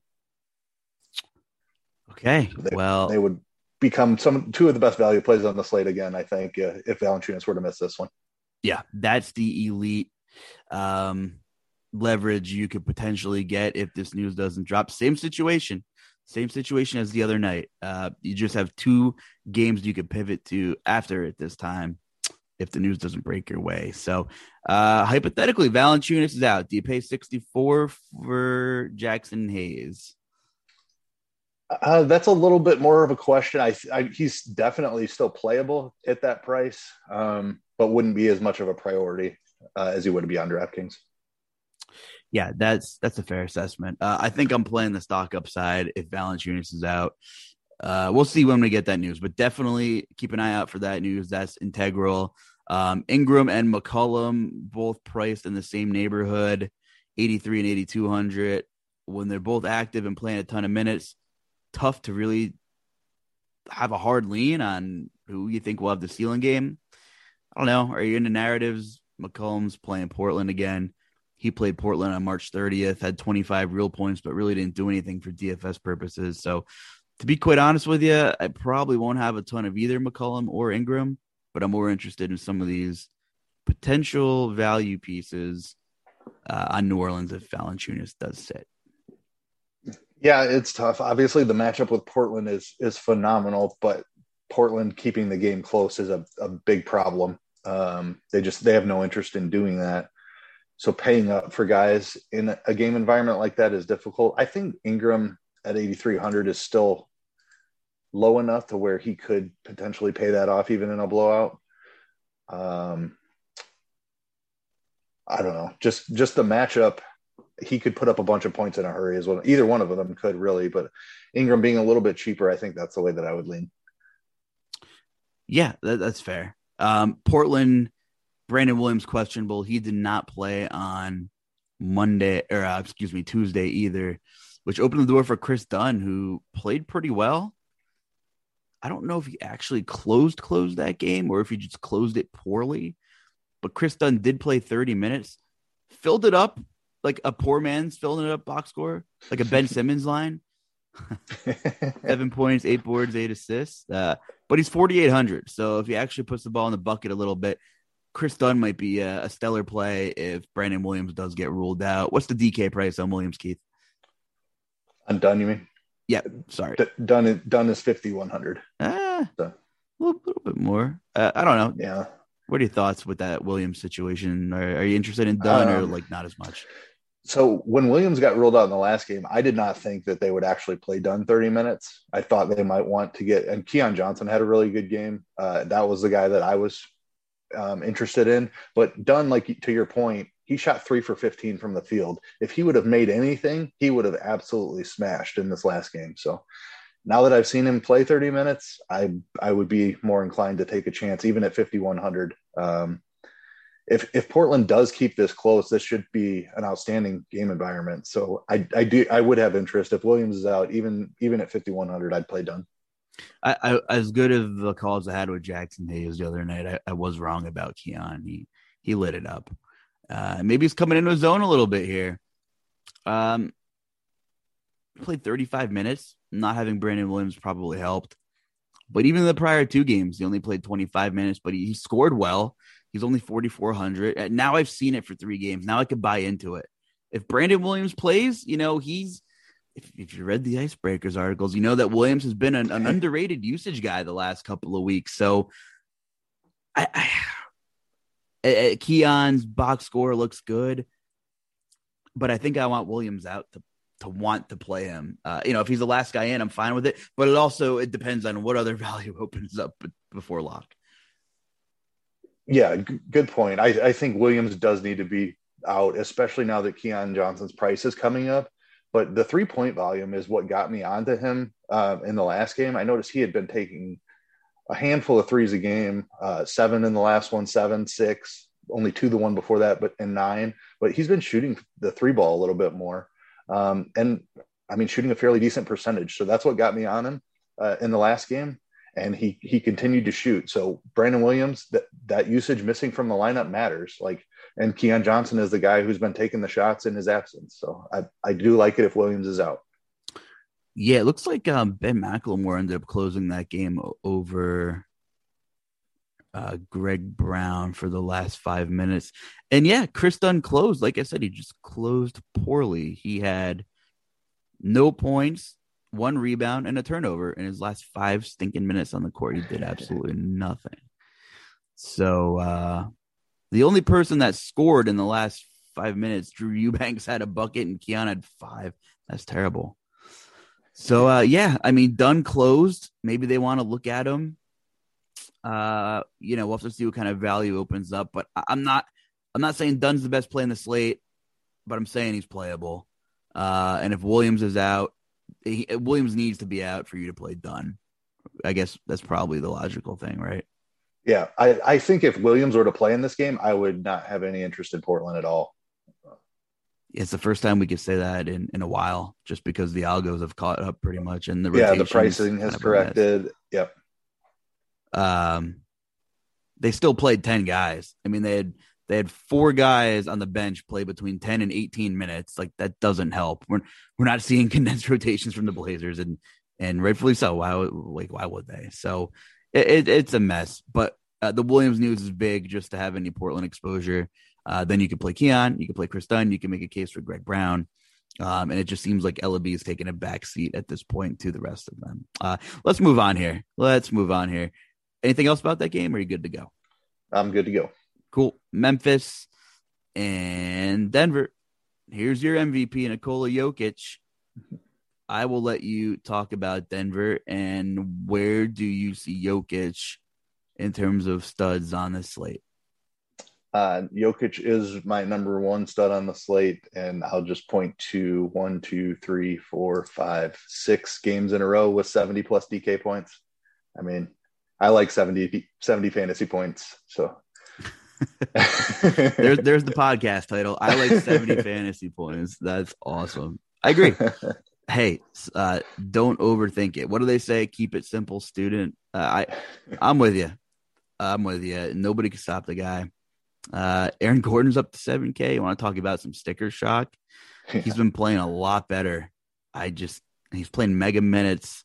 Okay. They- well, They would become some two of the best value plays on the slate again. I think uh, if Valanciunas were to miss this one. yeah, that's the elite um, leverage you could potentially get if this news doesn't drop. Same situation, same situation as the other night. Uh, you just have two games you could pivot to after at this time if the news doesn't break your way. So, uh, hypothetically, Valanciunas is out. Do you pay 64 for Jaxson Hayes? Uh, that's a little bit more of a question. I, I he's definitely still playable at that price, um, but wouldn't be as much of a priority uh, as he would be on DraftKings. Yeah, that's that's a fair assessment. Uh, I think I'm playing the stock upside if Valanciunas is out. Uh, we'll see when we get that news, but definitely keep an eye out for that news. That's integral. Um, Ingram and McCollum both priced in the same neighborhood, 83 and 8200. When they're both active and playing a ton of minutes, tough to really have a hard lean on who you think will have the ceiling game. I don't know. Are you into narratives? McCollum's playing Portland again. He played Portland on March 30th, had 25 real points, but really didn't do anything for DFS purposes. So, to be quite honest with you, I probably won't have a ton of either McCollum or Ingram, but I'm more interested in some of these potential value pieces uh, on New Orleans if Valanciunas does sit. Yeah, it's tough. Obviously, the matchup with Portland is is phenomenal, but Portland keeping the game close is a, a big problem. Um, they just they have no interest in doing that. So paying up for guys in a game environment like that is difficult. I think Ingram at 8,300 is still low enough to where he could potentially pay that off even in a blowout. Um, I don't know. Just just the matchup he could put up a bunch of points in a hurry as well. Either one of them could really, but Ingram being a little bit cheaper, I think that's the way that I would lean. Yeah, that, that's fair. Um, Portland, Brandon Williams questionable. He did not play on Monday or uh, excuse me Tuesday either, which opened the door for Chris Dunn, who played pretty well. I don't know if he actually closed closed that game or if he just closed it poorly, but Chris Dunn did play 30 minutes, filled it up like a poor man's filling it up box score, like a Ben Simmons line. Seven points, eight boards, eight assists. Uh, but he's 4,800. So if he actually puts the ball in the bucket a little bit, Chris Dunn might be a, a, stellar play if Brandon Williams does get ruled out. What's the DK price on Williams, Keith? I'm done, you mean? Yeah, sorry. D- done, is, is 5,100. Ah, so. a little, little, bit more. Uh, I don't know. Yeah. What are your thoughts with that Williams situation? Are, are you interested in Dunn um, or like not as much? So when Williams got ruled out in the last game, I did not think that they would actually play Dunn 30 minutes. I thought they might want to get, and Keon Johnson had a really good game. Uh, that was the guy that I was um, interested in. But Dunn, like to your point, he shot three for 15 from the field. If he would have made anything, he would have absolutely smashed in this last game. So now that I've seen him play 30 minutes, I I would be more inclined to take a chance, even at 5100. Um, if if Portland does keep this close, this should be an outstanding game environment. So I I do I would have interest if Williams is out, even even at 5100, I'd play Dunn. I, I as good as the calls I had with Jaxson Hayes the other night, I, I was wrong about Keon. He he lit it up. Uh, maybe he's coming into his zone a little bit here. Um, played 35 minutes. Not having Brandon Williams probably helped. But even the prior two games, he only played 25 minutes, but he, he scored well. He's only 4,400. Now I've seen it for three games. Now I could buy into it. If Brandon Williams plays, you know, he's, if, if you read the Icebreakers articles, you know that Williams has been an, an underrated usage guy the last couple of weeks. So I, I Keon's box score looks good, but I think I want Williams out to to want to play him. Uh, you know, if he's the last guy in, I'm fine with it. But it also it depends on what other value opens up before lock yeah, g- good point. I, I think Williams does need to be out, especially now that Keon Johnson's price is coming up. But the three point volume is what got me onto him uh, in the last game. I noticed he had been taking a handful of threes a game, uh, seven in the last one, seven, six, only two the one before that, but in nine. But he's been shooting the three ball a little bit more, um, and I mean shooting a fairly decent percentage. So that's what got me on him uh, in the last game and he he continued to shoot. So Brandon Williams, that that usage missing from the lineup matters. Like, and Keon Johnson is the guy who's been taking the shots in his absence. So I I do like it if Williams is out. Yeah, it looks like um, Ben McLemore ended up closing that game over uh, Greg Brown for the last five minutes. And yeah, Chris Dunn closed. Like I said, he just closed poorly. He had no points, one rebound and a turnover in his last five stinking minutes on the court. He did absolutely nothing. So uh, the only person that scored in the last five minutes, Drew Eubanks had a bucket and Keon had five. That's terrible. So uh, yeah, I mean, Dunn closed. Maybe they want to look at him. Uh, you know, we'll have to see what kind of value opens up. But I'm not. I'm not saying Dunn's the best play in the slate. but I'm saying he's playable. Uh, and if Williams is out, he, Williams needs to be out for you to play Dunn. I guess that's probably the logical thing, right? Yeah, I, I think if Williams were to play in this game, I would not have any interest in Portland at all. It's the first time we could say that in, in a while, just because the algos have caught up pretty much, and the yeah, the pricing has corrected. Yep. Um, they still played ten guys. I mean, they had they had four guys on the bench play between 10 and 18 minutes. Like that doesn't help. We're we're not seeing condensed rotations from the Blazers and and rightfully so. Why like why would they? So it, it, it's a mess. But uh, the Williams news is big just to have any Portland exposure. Uh, then you can play Keon, you can play Chris Dunn, you can make a case for Greg Brown. Um, and it just seems like Elleby is taking a back seat at this point to the rest of them. Uh, let's move on here. Let's move on here. Anything else about that game? Or are you good to go? I'm good to go. Cool. Memphis and Denver. Here's your MVP, Nikola Jokic. I will let you talk about Denver and where do you see Jokic in terms of studs on the slate? Uh, Jokic is my number one stud on the slate, and I'll just point to one, two, three, four, five, six games in a row with 70 plus DK points. I mean, I like 70, 70 fantasy points. So there's there's the podcast title. I like 70 fantasy points. That's awesome. I agree. hey, uh, don't overthink it. What do they say? Keep it simple, student. Uh, I I'm with you. I'm with you. Nobody can stop the guy. Uh, Aaron Gordon's up to 7K. You want to talk about some sticker shock? He's been playing a lot better. I just he's playing mega minutes.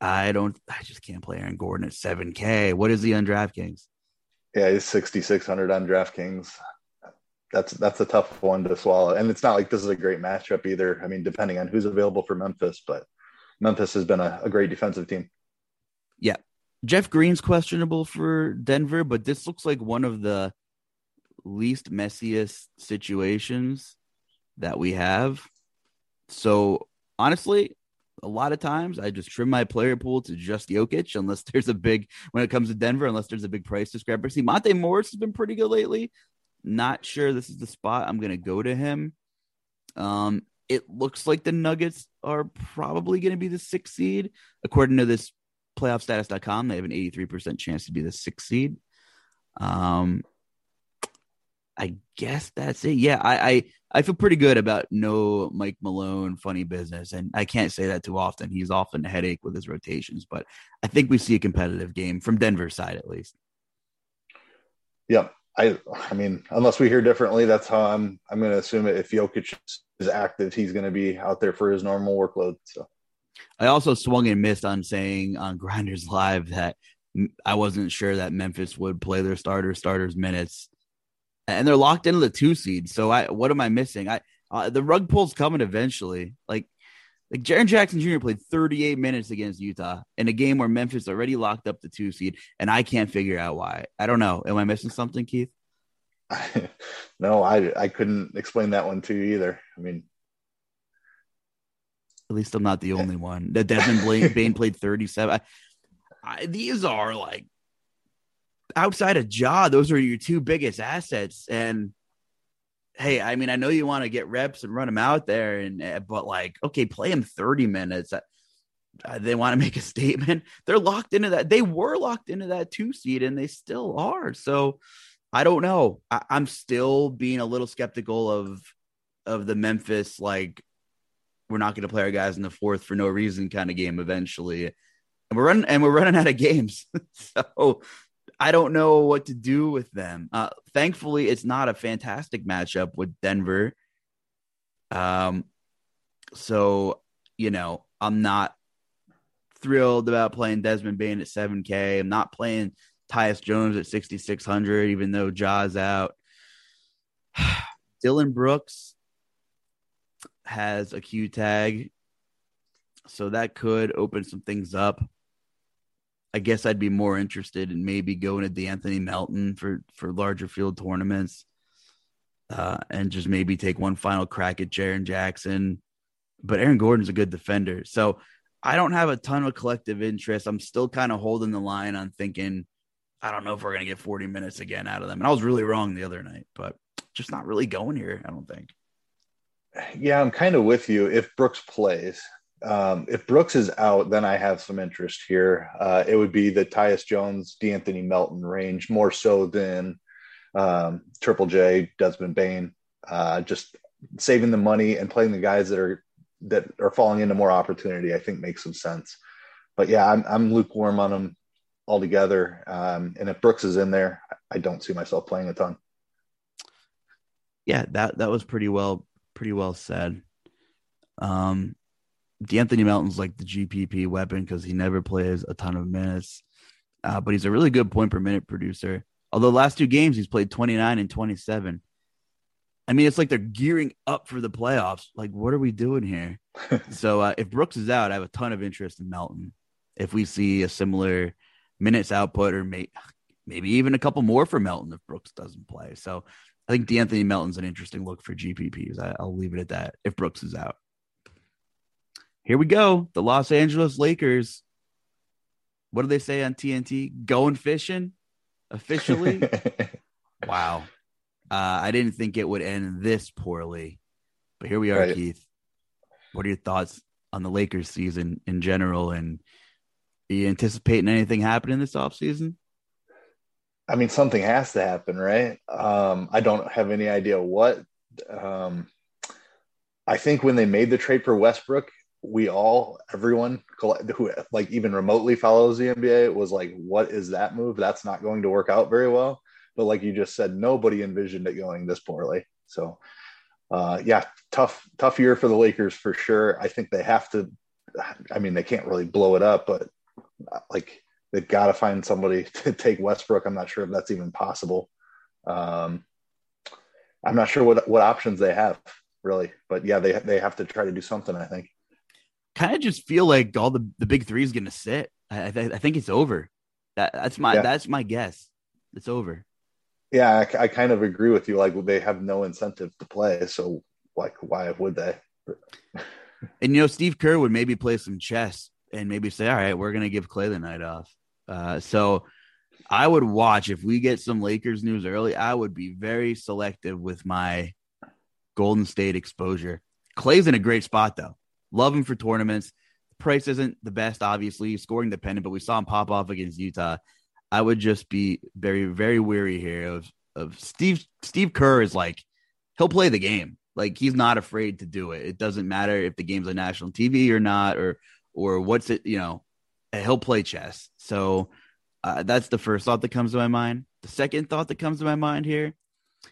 I don't. I just can't play Aaron Gordon at 7K. What is he on DraftKings? Yeah, he's 6,600 on DraftKings. That's that's a tough one to swallow, and it's not like this is a great matchup either. I mean, depending on who's available for Memphis, but Memphis has been a, a great defensive team. Yeah, Jeff Green's questionable for Denver, but this looks like one of the least messiest situations that we have. So honestly, a lot of times I just trim my player pool to just Jokic unless there's a big when it comes to Denver, unless there's a big price discrepancy. Monte Morris has been pretty good lately. Not sure this is the spot I'm gonna go to him. Um, it looks like the Nuggets are probably gonna be the sixth seed. According to this playoffstatus.com, they have an 83% chance to be the sixth seed. Um, I guess that's it. Yeah, I, I I feel pretty good about no Mike Malone funny business, and I can't say that too often. He's often a headache with his rotations, but I think we see a competitive game from Denver's side at least. Yep. I I mean, unless we hear differently, that's how I'm I'm going to assume it. If Jokic is active, he's going to be out there for his normal workload. So, I also swung and missed on saying on Grinders Live that I wasn't sure that Memphis would play their starter starters minutes and they're locked into the two seed. So I, what am I missing? I uh, the rug pull's coming eventually. Like like Jaren Jackson Jr. played 38 minutes against Utah in a game where Memphis already locked up the two seed, and I can't figure out why. I don't know. Am I missing something, Keith? no, I I couldn't explain that one to you either. I mean, at least I'm not the only one. That Desmond Bane played 37. I, I, these are like outside of Ja, those are your two biggest assets. And hey, I mean, I know you want to get reps and run them out there, and eh, but like, okay, play him 30 minutes. Uh, they want to make a statement. They're locked into that. They were locked into that two seed, and they still are. So I don't know. I, I'm still being a little skeptical of of the Memphis like we're not going to play our guys in the fourth for no reason kind of game eventually. And we're running and we're running out of games. so I don't know what to do with them. Uh, thankfully, it's not a fantastic matchup with Denver. Um, so you know, I'm not thrilled about playing Desmond Bane at 7K. I'm not playing Tyus Jones at 6,600, even though Ja's out. Dillon Brooks has a Q tag, so that could open some things up. I guess I'd be more interested in maybe going to De'Anthony Melton for for larger field tournaments, uh, and just maybe take one final crack at Jaren Jackson. But Aaron Gordon's a good defender, so I don't have a ton of collective interest. I'm still kind of holding the line on thinking I don't know if we're gonna get 40 minutes again out of them. And I was really wrong the other night, but just not really going here. I don't think. Yeah, I'm kind of with you. If Brooks plays, um, if Brooks is out, then I have some interest here. Uh, it would be the Tyus Jones, De'Anthony Melton range more so than um, Triple J, Desmond Bane. Uh, just saving the money and playing the guys that are that are falling into more opportunity. I think makes some sense. But yeah, I'm, I'm lukewarm on them altogether. Um, and if Brooks is in there, I don't see myself playing a ton. Yeah, that that was pretty well pretty well said. Um, De'Anthony Melton's like the GPP weapon because he never plays a ton of minutes, uh, but he's a really good point per minute producer. Although last two games he's played 29 and 27. I mean, it's like they're gearing up for the playoffs. Like, what are we doing here? so uh, if Brooks is out, I have a ton of interest in Melton. If we see a similar minutes output or may, maybe even a couple more for Melton if Brooks doesn't play. So I think De'Anthony Melton's an interesting look for GPPs. I, I'll leave it at that if Brooks is out here we go. The Los Angeles Lakers. What do they say on TNT? Going fishing officially. wow. Uh, I didn't think it would end this poorly, but here we are, right. Keith. What are your thoughts on the Lakers season in general? And are you anticipating anything happening this offseason? I mean, something has to happen, right? Um, I don't have any idea what. Um, I think when they made the trade for Westbrook, we all everyone who like even remotely follows the NBA was like what is that move? That's not going to work out very well. But like you just said nobody envisioned it going this poorly. So uh yeah tough tough year for the Lakers for sure. I think they have to I mean they can't really blow it up but like they've got to find somebody to take Westbrook. I'm not sure if that's even possible. Um I'm not sure what what options they have really. But yeah they they have to try to do something I think kind of just feel like all the, the big three is going to sit. I, th- I think it's over. That that's my yeah. that's my guess. It's over. Yeah, I, I, kind of agree with you. Like they have no incentive to play, so like why would they? and you know, Steve Kerr would maybe play some chess and maybe say, "All right, we're going to give Clay the night off." Uh, so I would watch if we get some Lakers news early. I would be very selective with my Golden State exposure. Clay's in a great spot though. Love him for tournaments. Price isn't the best, obviously, scoring dependent, but we saw him pop off against Utah. I would just be very, very weary here of of Steve. Steve Kerr is like he'll play the game. Like he's not afraid to do it. It doesn't matter if the game's on national TV or not, or or what's it. You know, he'll play chess. So uh, that's the first thought that comes to my mind. The second thought that comes to my mind here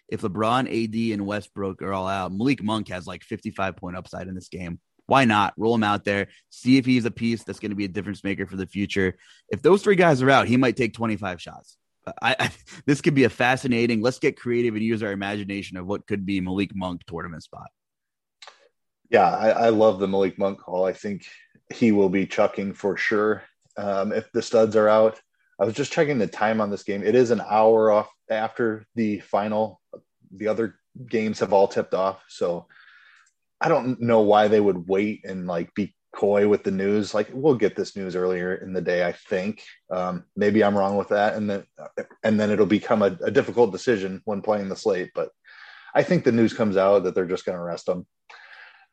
if LeBron, AD, and Westbrook are all out, Malik Monk has like 55 point upside in this game. Why not roll him out there? See if he's a piece that's going to be a difference maker for the future. If those three guys are out, he might take 25 shots. I, I, this could be a fascinating. Let's get creative and use our imagination of what could be Malik Monk tournament spot. Yeah, I, I love the Malik Monk call. I think he will be chucking for sure um, if the studs are out. I was just checking the time on this game. It is an hour off after the final. The other games have all tipped off, so I don't know why they would wait and like be coy with the news. Like we'll get this news earlier in the day, I think. Um, maybe I'm wrong with that, and then and then it'll become a, a difficult decision when playing the slate. But I think the news comes out that they're just going to arrest them.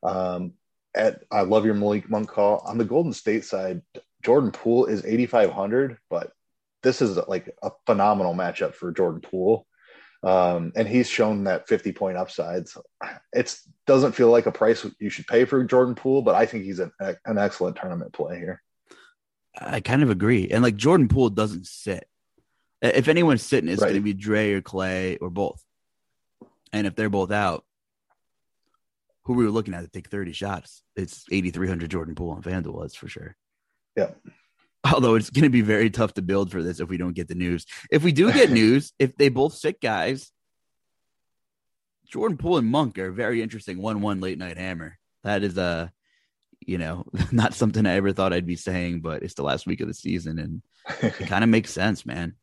Um, at I love your Malik Monk call on the Golden State side. Jordan Poole is 8,500, but this is like a phenomenal matchup for Jordan Poole. Um, and he's shown that 50 point upsides. It doesn't feel like a price you should pay for Jordan Poole, but I think he's an, an excellent tournament play here. I kind of agree. And like Jordan Poole doesn't sit. If anyone's sitting, it's right. going to be Dre or Clay or both. And if they're both out, who we were looking at to take 30 shots, it's 8,300 Jordan Poole on FanDuel, that's for sure. Yeah. Although it's going to be very tough to build for this if we don't get the news. If we do get news, if they both sit guys, Jordan Poole and Monk are very interesting one-one late night hammer. That is a, you know, not something I ever thought I'd be saying, but it's the last week of the season, and it kind of makes sense, man.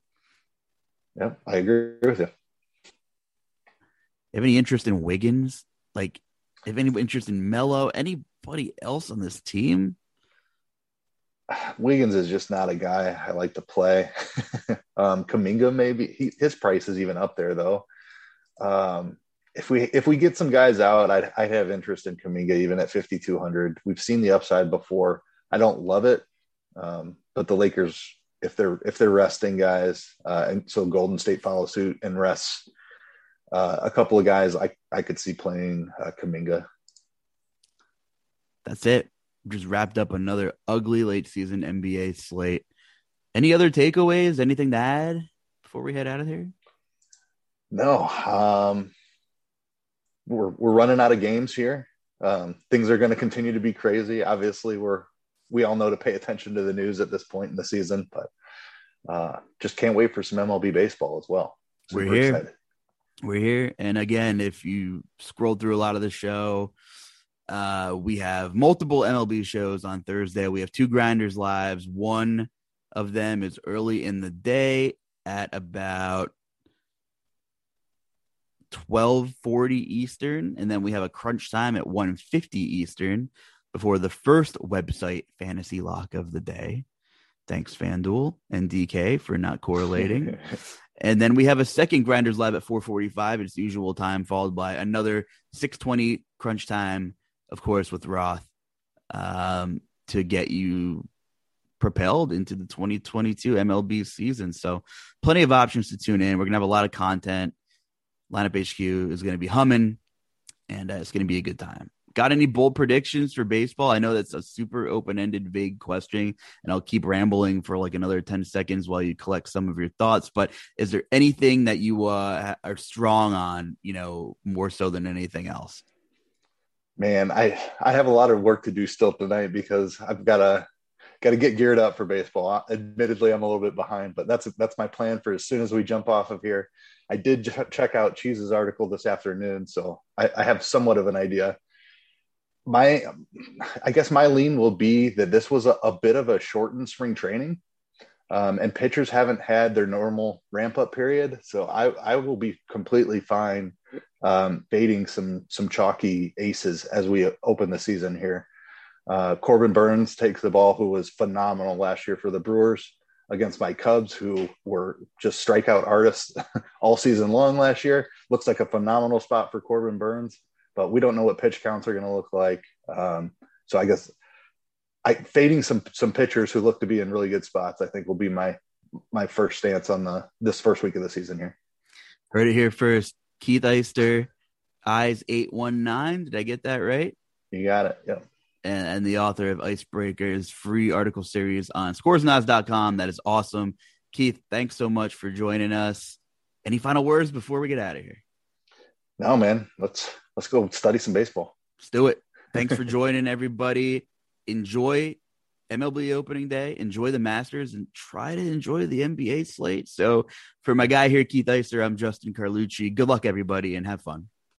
Yeah, I agree with you. Have any interest in Wiggins? Like, have any interest in Mello? Anybody else on this team? Wiggins is just not a guy I like to play. um, Kuminga maybe he, his price is even up there though. Um, if we if we get some guys out, I'd I'd have interest in Kuminga even at 5200. We've seen the upside before. I don't love it, um, but the Lakers, if they're if they're resting guys, uh, and so Golden State follows suit and rests uh, a couple of guys, I I could see playing uh, Kuminga. That's it. Just wrapped up another ugly late season NBA slate. Any other takeaways? Anything to add before we head out of here? No. Um, we're we're running out of games here. Um, things are going to continue to be crazy. Obviously, we're we all know to pay attention to the news at this point in the season, but uh, just can't wait for some MLB baseball as well. Super we're here. Excited. We're here, and again, if you scroll through a lot of the show, uh, we have multiple MLB shows on Thursday. We have two Grinders lives. One of them is early in the day at about 12:40 Eastern, and then we have a crunch time at 1:50 Eastern before the first website fantasy lock of the day. Thanks, FanDuel and DK for not correlating. and then we have a second Grinders Live at 4:45, its usual time, followed by another 6:20 crunch time, of course, with Roth, um, to get you propelled into the 2022 MLB season. So, plenty of options to tune in. We're gonna have a lot of content lineup HQ is going to be humming, and uh, it's going to be a good time. Got any bold predictions for baseball? I know that's a super open ended, vague question, and I'll keep rambling for like another 10 seconds while you collect some of your thoughts. But is there anything that you uh, are strong on, you know, more so than anything else? Man, I I have a lot of work to do still tonight because I've got to got to get geared up for baseball. Admittedly, I'm a little bit behind, but that's that's my plan for as soon as we jump off of here. I did check out Cheese's article this afternoon, so I, I have somewhat of an idea. My, I guess my lean will be that this was a, a bit of a shortened spring training, um, and pitchers haven't had their normal ramp up period. So I, I will be completely fine um, baiting some some chalky aces as we open the season here. Uh, Corbin Burnes takes the ball, who was phenomenal last year for the Brewers against my Cubs, who were just strikeout artists all season long last year. Looks like a phenomenal spot for Corbin Burnes, but we don't know what pitch counts are going to look like. Um, so I guess I fading some some pitchers who look to be in really good spots. I think will be my my first stance on the this first week of the season here. Heard it here first. Keith Eister, eyes eight one nine. Did I get that right? You got it. Yep and, and the author of Icebreakers free article series on scoresandodds.com. That is awesome. Keith, thanks so much for joining us. Any final words before we get out of here? No, man. Let's let's go study some baseball. Let's do it. Thanks for joining everybody. Enjoy MLB opening day, enjoy the Masters, and try to enjoy the NBA slate. So, for my guy here, Keith Eister, I'm Justin Carlucci. Good luck, everybody, and have fun.